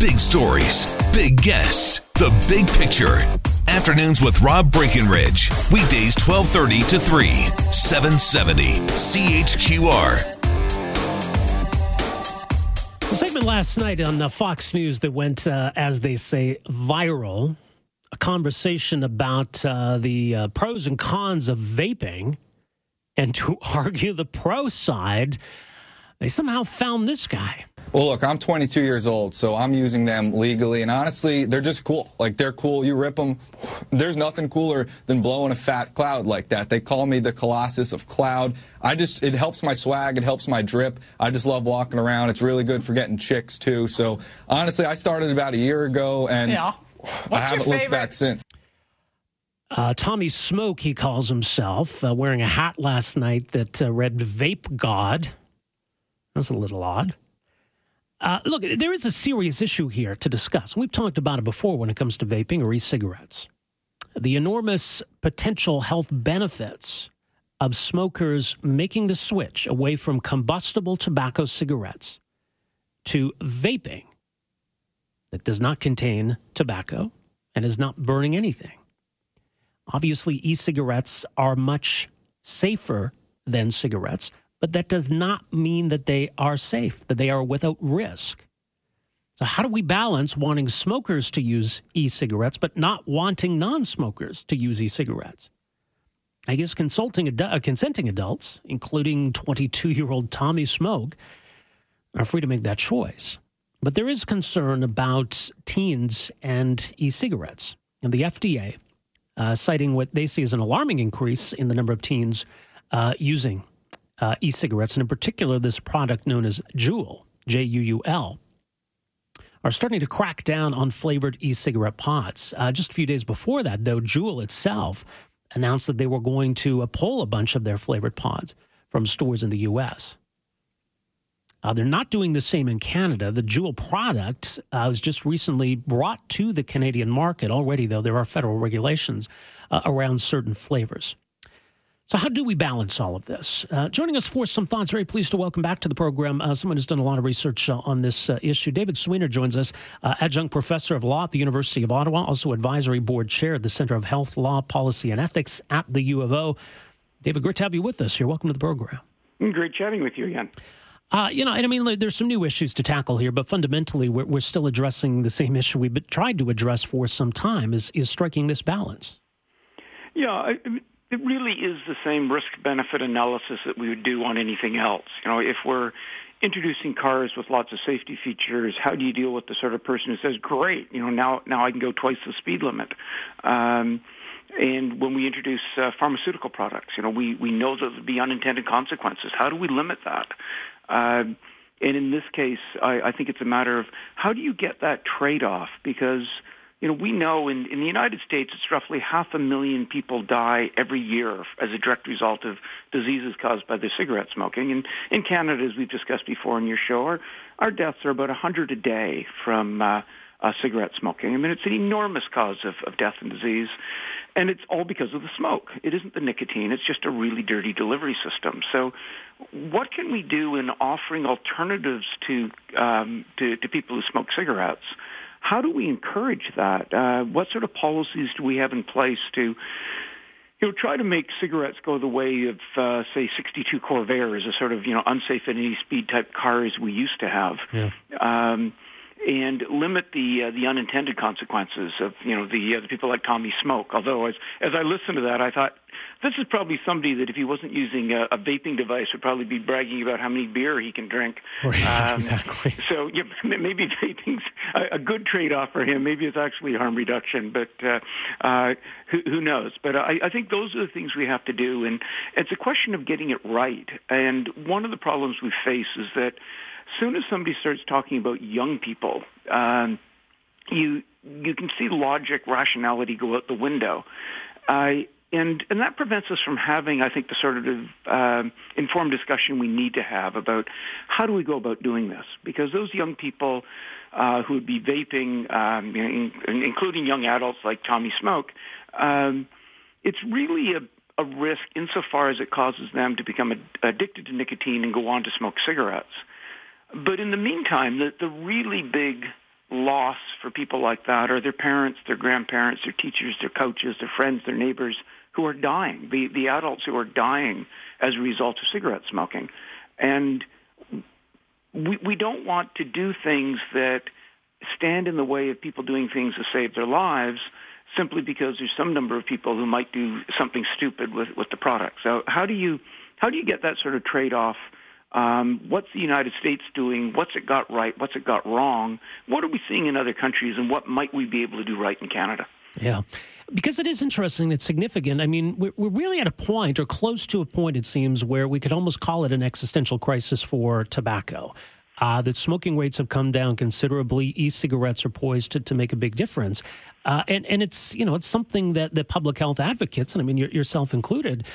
Big stories, big guests, the big picture. Afternoons with Rob Breckenridge. Weekdays 1230 to 3, 770 CHQR. A segment last night on the Fox News that went, uh, as they say, viral. A conversation about uh, the uh, pros and cons of vaping. And to argue the pro side, they somehow found this guy. Well, look, I'm 22 years old, so I'm using them legally, and honestly, they're just cool. Like, they're cool. You rip them. There's nothing cooler than blowing a fat cloud like that. They call me the Colossus of Cloud. I just, it helps my swag, it helps my drip. I just love walking around. It's really good for getting chicks, too. So, honestly, I started about a year ago, and Yeah. I haven't looked back since. Uh, Tommy Smoke, he calls himself, uh, wearing a hat last night that uh, read Vape God. That's a little odd. Uh, look, there is a serious issue here to discuss. We've talked about it before when it comes to vaping or e cigarettes. The enormous potential health benefits of smokers making the switch away from combustible tobacco cigarettes to vaping that does not contain tobacco and is not burning anything. Obviously, e cigarettes are much safer than cigarettes, but that does not mean that they are safe, that they are without risk. So, how do we balance wanting smokers to use e cigarettes, but not wanting non smokers to use e cigarettes? I guess consulting uh, consenting adults, including 22 year old Tommy Smoke, are free to make that choice. But there is concern about teens and e cigarettes. And the FDA, uh, citing what they see as an alarming increase in the number of teens uh, using uh, e cigarettes, and in particular, this product known as Juul, J U U L, are starting to crack down on flavored e cigarette pods. Uh, just a few days before that, though, Juul itself announced that they were going to uh, pull a bunch of their flavored pods from stores in the U.S. Uh, they're not doing the same in Canada. The Juul product uh, was just recently brought to the Canadian market. Already, though, there are federal regulations uh, around certain flavors. So, how do we balance all of this? Uh, joining us for some thoughts, very pleased to welcome back to the program uh, someone who's done a lot of research uh, on this uh, issue. David Sweanor joins us, uh, adjunct professor of law at the University of Ottawa, also advisory board chair at the Center of Health, Law, Policy, and Ethics at the U of O. David, great to have you with us. You're welcome to the program. Great chatting with you again. Uh, you know, and I mean, there's some new issues to tackle here, but fundamentally, we're, we're still addressing the same issue we've tried to address for some time: is is striking this balance. Yeah, it really is the same risk-benefit analysis that we would do on anything else. You know, if we're introducing cars with lots of safety features, how do you deal with the sort of person who says, "Great, you know, now now I can go twice the speed limit"? Um, and when we introduce uh, pharmaceutical products, you know, we, we know there'll be unintended consequences. How do we limit that? Um, and in this case, I, I think it's a matter of how do you get that trade-off? Because, you know, we know in, in the United States, it's roughly half a million people die every year as a direct result of diseases caused by the cigarette smoking. And in Canada, as we've discussed before in your show, our, our deaths are about 100 a day from uh, uh, cigarette smoking. I mean, it's an enormous cause of, of death and disease. And it's all because of the smoke. It isn't the nicotine. It's just a really dirty delivery system. So what can we do in offering alternatives to, um, to, to people who smoke cigarettes? How do we encourage that? Uh, what sort of policies do we have in place to you know, try to make cigarettes go the way of, uh, say, 62 Corvairs, a sort of, you know, unsafe at any speed type cars we used to have. Yeah. Um, and limit the uh, the unintended consequences of you know the uh, the people like Tommy Smoke. Although as as I listened to that, I thought this is probably somebody that if he wasn't using a, a vaping device would probably be bragging about how many beer he can drink. Right, exactly. So yeah, maybe vaping's a, a good trade-off for him. Maybe it's actually harm reduction, but uh, uh, who, who knows? But I, I think those are the things we have to do, and it's a question of getting it right. And one of the problems we face is that as soon as somebody starts talking about young people, um, you you can see logic, rationality go out the window. Uh, and and that prevents us from having, I think, the sort of uh, informed discussion we need to have about how do we go about doing this? Because those young people uh, who would be vaping, um, in, including young adults like Tommy Smoke, um, it's really a, a risk insofar as it causes them to become addicted to nicotine and go on to smoke cigarettes. But in the meantime, the, the really big loss for people like that are their parents, their grandparents, their teachers, their coaches, their friends, their neighbors who are dying, the, the adults who are dying as a result of cigarette smoking. And we, we don't want to do things that stand in the way of people doing things to save their lives simply because there's some number of people who might do something stupid with, with the product. So how do you how do you get that sort of trade-off? Um, what's the United States doing? What's it got right? What's it got wrong? What are we seeing in other countries, and what might we be able to do right in Canada? Yeah, because it is interesting. It's significant. I mean, we're, we're really at a point, or close to a point, it seems, where we could almost call it an existential crisis for tobacco uh, that smoking rates have come down considerably. E-cigarettes are poised to, to make a big difference, uh, and and it's you know it's something that the public health advocates, and I mean yourself included,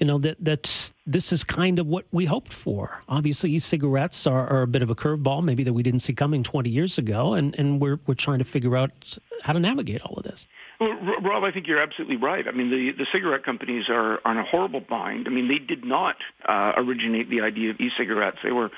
you know that that this is kind of what we hoped for. Obviously, e-cigarettes are, are a bit of a curveball, maybe that we didn't see coming 20 years ago, and and we're we're trying to figure out how to navigate all of this. Well, Rob, I think you're absolutely right. I mean, the, the cigarette companies are, are in a horrible bind. I mean, they did not uh, originate the idea of e-cigarettes. They were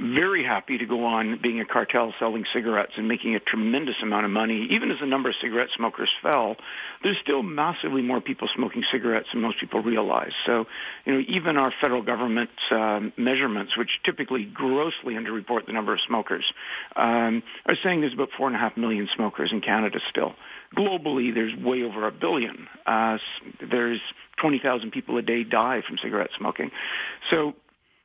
very happy to go on being a cartel selling cigarettes and making a tremendous amount of money. Even as the number of cigarette smokers fell, there's still massively more people smoking cigarettes than most people realize. So, you know, even our federal government um, measurements, which typically grossly underreport the number of smokers, um, are saying there's about four and a half million smokers in Canada still. Globally, there's way over a billion. Uh, there's 20,000 people a day die from cigarette smoking. So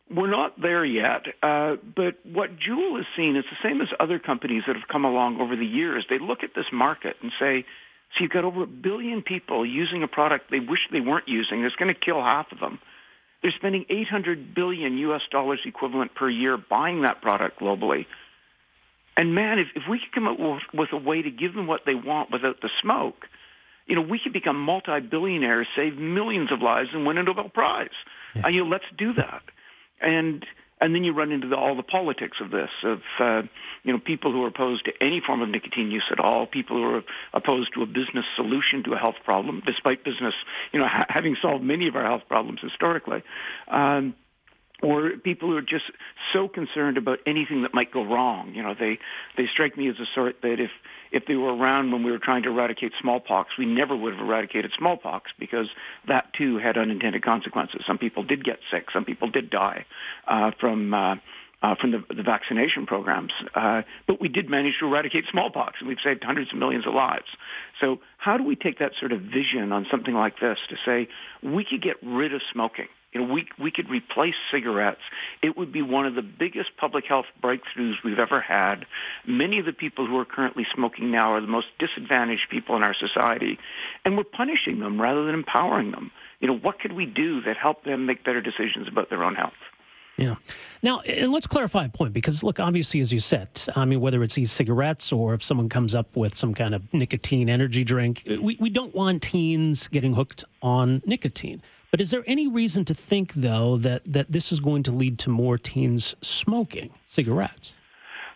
we're not there yet, uh, but what Juul has seen is the same as other companies that have come along over the years. They look at this market and say, so you've got over a billion people using a product they wish they weren't using. It's going to kill half of them. They're spending 800 billion U.S. dollars equivalent per year buying that product globally. And man, if, if we could come up with, with a way to give them what they want without the smoke, you know, we could become multi-billionaires, save millions of lives, and win a Nobel Prize. Yeah. Uh, you know, let's do that and and then you run into the, all the politics of this, of uh, you know people who are opposed to any form of nicotine use at all, people who are opposed to a business solution to a health problem, despite business you know ha- having solved many of our health problems historically. Um, or people who are just so concerned about anything that might go wrong. You know, they they strike me as a sort that if if they were around when we were trying to eradicate smallpox, we never would have eradicated smallpox because that too had unintended consequences. Some people did get sick. Some people did die uh, from. Uh, uh, from the, the vaccination programs. Uh, but we did manage to eradicate smallpox, and we've saved hundreds of millions of lives. So how do we take that sort of vision on something like this to say we could get rid of smoking? You know, we, we could replace cigarettes. It would be one of the biggest public health breakthroughs we've ever had. Many of the people who are currently smoking now are the most disadvantaged people in our society, and we're punishing them rather than empowering them. You know, what could we do that help them make better decisions about their own health? Yeah. Now, and let's clarify a point because, look, obviously, as you said, I mean, whether it's e-cigarettes or if someone comes up with some kind of nicotine energy drink, we, we don't want teens getting hooked on nicotine. But is there any reason to think, though, that, that this is going to lead to more teens smoking cigarettes?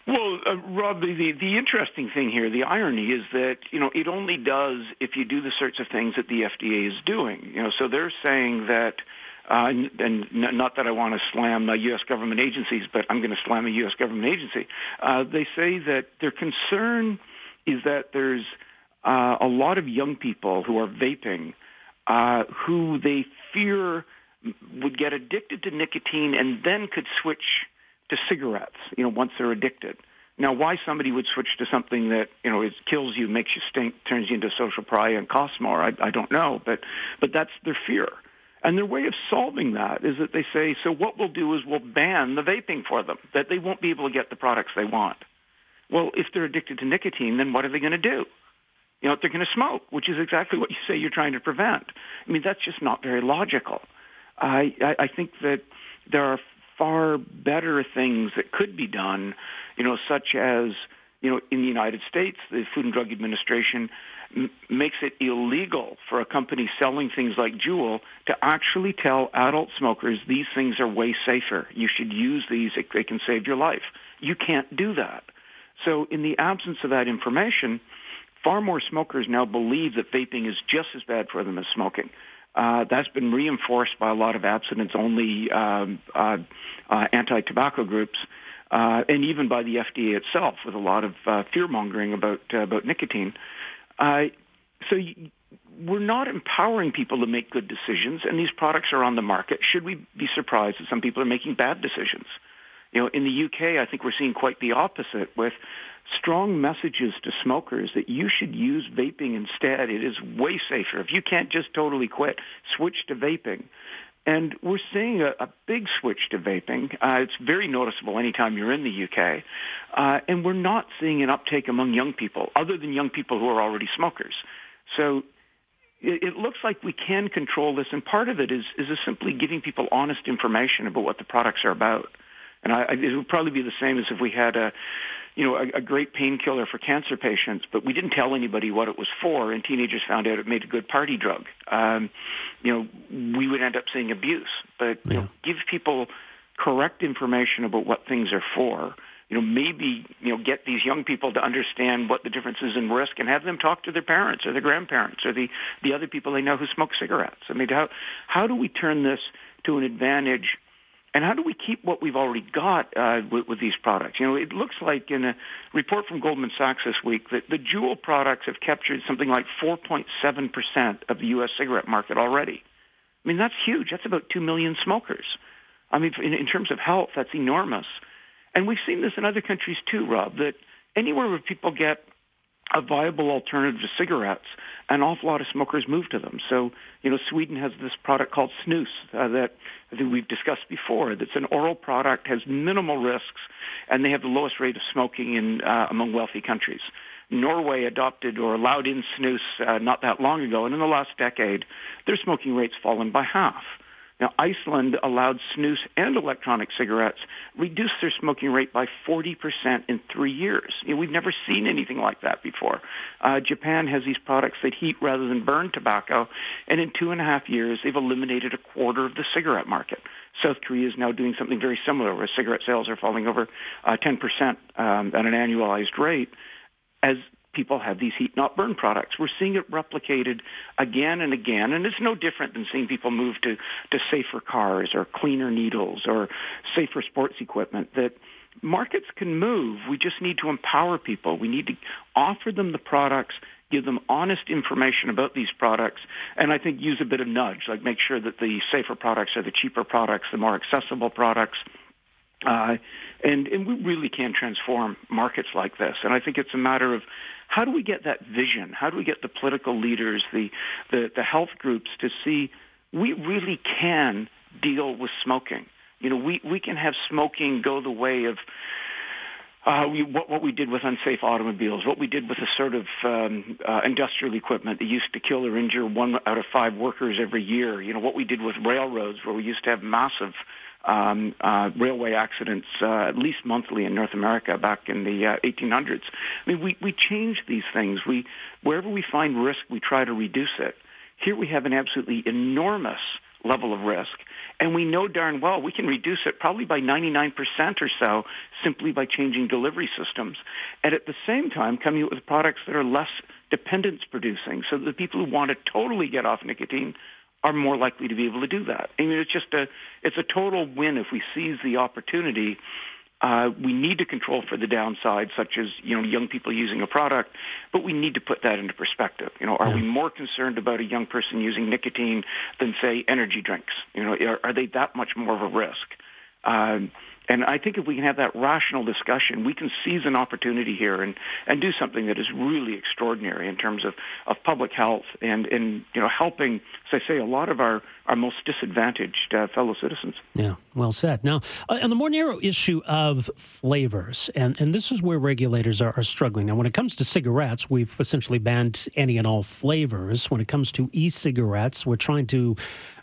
Well, uh, Rob, the, the, interesting thing here, the irony is that, you know, it only does if you do the sorts of things that the FDA is doing. You know, so they're saying that, uh, and, and not that I want to slam uh, U.S. government agencies, but I'm going to slam a U.S. government agency. Uh, they say that their concern is that there's uh, a lot of young people who are vaping uh, who they fear would get addicted to nicotine and then could switch to cigarettes, you know, once they're addicted. Now, why somebody would switch to something that you know it kills you, makes you stink, turns you into social pariah, and costs more, I, I don't know, but but that's their fear. And their way of solving that is that they say, so what we'll do is we'll ban the vaping for them, that they won't be able to get the products they want. Well, if they're addicted to nicotine, then what are they going to do? You know, they're going to smoke, which is exactly what you say you're trying to prevent. I mean, that's just not very logical. I, I, I think that there are far better things that could be done, you know, such as, you know, in the United States, the Food and Drug Administration m- makes it illegal for a company selling things like Juul to actually tell adult smokers these things are way safer. You should use these; they can save your life. You can't do that. So, in the absence of that information, far more smokers now believe that vaping is just as bad for them as smoking. Uh, that's been reinforced by a lot of abstinence-only um, uh, uh, anti-tobacco groups, uh, and even by the FDA itself, with a lot of uh, fear mongering about uh, about nicotine. so y- we're not empowering people to make good decisions, and these products are on the market. Should we be surprised that some people are making bad decisions? You know, in the UK, I think we're seeing quite the opposite with strong messages to smokers that you should use vaping instead. It is way safer. If you can't just totally quit, switch to vaping. And we're seeing a, a big switch to vaping. Uh, it's very noticeable anytime you're in the UK. Uh, and we're not seeing an uptake among young people, other than young people who are already smokers. So it, it looks like we can control this, and part of it is, is simply giving people honest information about what the products are about. And I, it would probably be the same as if we had a, you know, a, a great painkiller for cancer patients, but we didn't tell anybody what it was for, and teenagers found out it made a good party drug. Um, you know, we would end up seeing abuse. But yeah. you know, give people correct information about what things are for. You know, maybe you know, get these young people to understand what the difference is in risk, and have them talk to their parents or their grandparents or the the other people they know who smoke cigarettes. I mean, how how do we turn this to an advantage? And how do we keep what we've already got uh, with, with, these products? You know, it looks like in a report from Goldman Sachs this week that the Juul products have captured something like 4.7% of the U.S. cigarette market already. I mean, that's huge. That's about 2 million smokers. I mean, in, in terms of health, that's enormous. And we've seen this in other countries too, Rob, that anywhere where people get a viable alternative to cigarettes, an awful lot of smokers move to them. So, you know, Sweden has this product called snus uh, that I think we've discussed before. That's an oral product, has minimal risks, and they have the lowest rate of smoking in uh, among wealthy countries. Norway adopted or allowed in snus uh, not that long ago, and in the last decade, their smoking rate's fallen by half. Now, Iceland allowed snus and electronic cigarettes reduce their smoking rate by 40% in three years. You know, we've never seen anything like that before. Uh, Japan has these products that heat rather than burn tobacco, and in two and a half years, they've eliminated a quarter of the cigarette market. South Korea is now doing something very similar, where cigarette sales are falling over uh, 10% um, at an annualized rate as people have these heat not burn products. We're seeing it replicated again and again, and it's no different than seeing people move to, to safer cars or cleaner needles or safer sports equipment that markets can move. We just need to empower people. We need to offer them the products, give them honest information about these products, and I think use a bit of nudge, like make sure that the safer products are the cheaper products, the more accessible products, uh, and, and we really can transform markets like this. And I think it's a matter of how do we get that vision? How do we get the political leaders, the, the, the health groups to see we really can deal with smoking? You know, we, we can have smoking go the way of uh, we, what, what we did with unsafe automobiles, what we did with of um, uh, industrial equipment that used to kill or injure one out of five workers every year. You know, what we did with railroads, where we used to have massive um, uh, railway accidents uh, at least monthly in North America back in the uh, 1800s. I mean, we, we change these things. We, wherever we find risk, we try to reduce it. Here we have an absolutely enormous level of risk, and we know darn well we can reduce it probably by 99% or so simply by changing delivery systems. And at the same time, coming up with products that are less dependence producing so the people who want to totally get off nicotine are more likely to be able to do that. I mean, it's just a it's a total win if we seize the opportunity. Uh, we need to control for the downside, such as you know young people using a product, but we need to put that into perspective. You know, are yeah. we more concerned about a young person using nicotine than say energy drinks? You know, are, are they that much more of a risk? Um, and I think if we can have that rational discussion, we can seize an opportunity here and, and do something that is really extraordinary in terms of, of public health and, and you know helping, as I say, a lot of our, our most disadvantaged uh, fellow citizens. Yeah, well said. Now, uh, on the more narrow issue of flavors, and, and this is where regulators are, are struggling. Now, when it comes to cigarettes, we've essentially banned any and all flavors. When it comes to e-cigarettes, we're trying to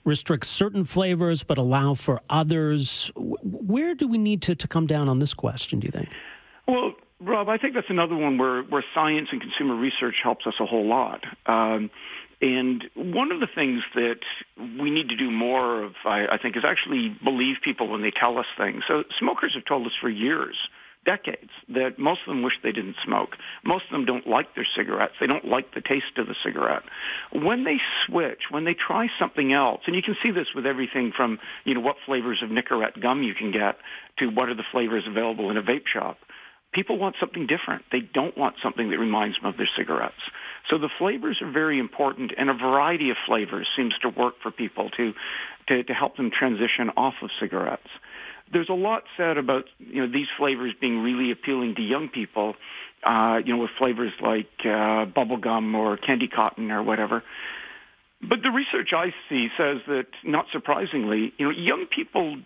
restrict certain flavors but allow for others. Where do we need to, to come down on this question, do you think? Well, Rob, I think that's another one where, where science and consumer research helps us a whole lot. Um, and one of the things that we need to do more of, I, I think, is actually believe people when they tell us things. So smokers have told us for years decades that most of them wish they didn't smoke. Most of them don't like their cigarettes. They don't like the taste of the cigarette. When they switch, when they try something else, and you can see this with everything from, you know, what flavors of Nicorette gum you can get to what are the flavors available in a vape shop. People want something different. They don't want something that reminds them of their cigarettes. So the flavors are very important, and a variety of flavors seems to work for people to, to, to help them transition off of cigarettes there's a lot said about you know these flavors being really appealing to young people. Uh, you know, with flavors like uh, bubblegum or candy cotton or whatever. But the research I see says that, not surprisingly, you know, young people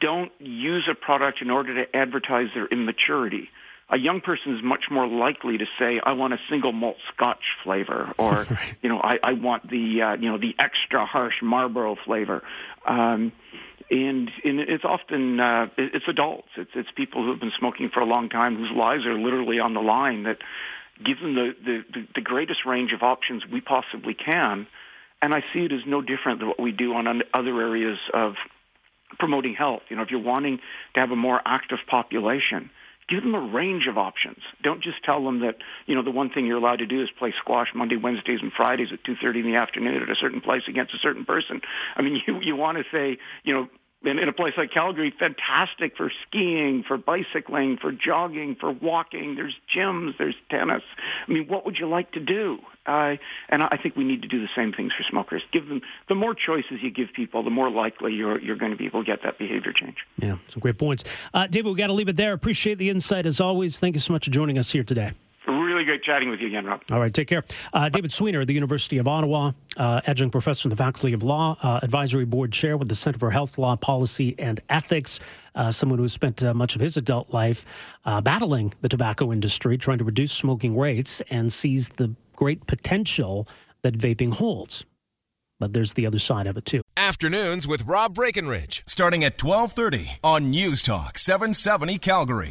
don't use a product in order to advertise their immaturity. A young person is much more likely to say, "I want a single malt Scotch flavor," or you know, I, "I want the uh, you know the extra harsh Marlboro flavor." Um, and, and it's often uh, it's adults. It's it's people who have been smoking for a long time, whose lives are literally on the line. That give them the, the, the greatest range of options we possibly can. And I see it as no different than what we do on other areas of promoting health. You know, if you're wanting to have a more active population, give them a range of options. Don't just tell them that, you know, the one thing you're allowed to do is play squash Monday, Wednesdays, and Fridays at 2.30 in the afternoon at a certain place against a certain person. I mean, you, you want to say, you know, in, in a place like Calgary, fantastic for skiing, for bicycling, for jogging, for walking. There's gyms, there's tennis. I mean, what would you like to do? Uh, and I think we need to do the same things for smokers. Give them the more choices you give people, the more likely you're you're going to be able to get that behavior change. Yeah, some great points, uh, David. We got to leave it there. Appreciate the insight as always. Thank you so much for joining us here today great chatting with you again, Rob. All right, take care. Uh, David Sweanor, the University of Ottawa, uh, adjunct professor in the Faculty of Law, uh, advisory board chair with the Center for Health Law Policy and Ethics. Uh, someone who spent uh, much of his adult life uh, battling the tobacco industry, trying to reduce smoking rates, and sees the great potential that vaping holds. But there's the other side of it too. Afternoons with Rob Breckenridge, starting at 12:30 on News Talk 770 Calgary.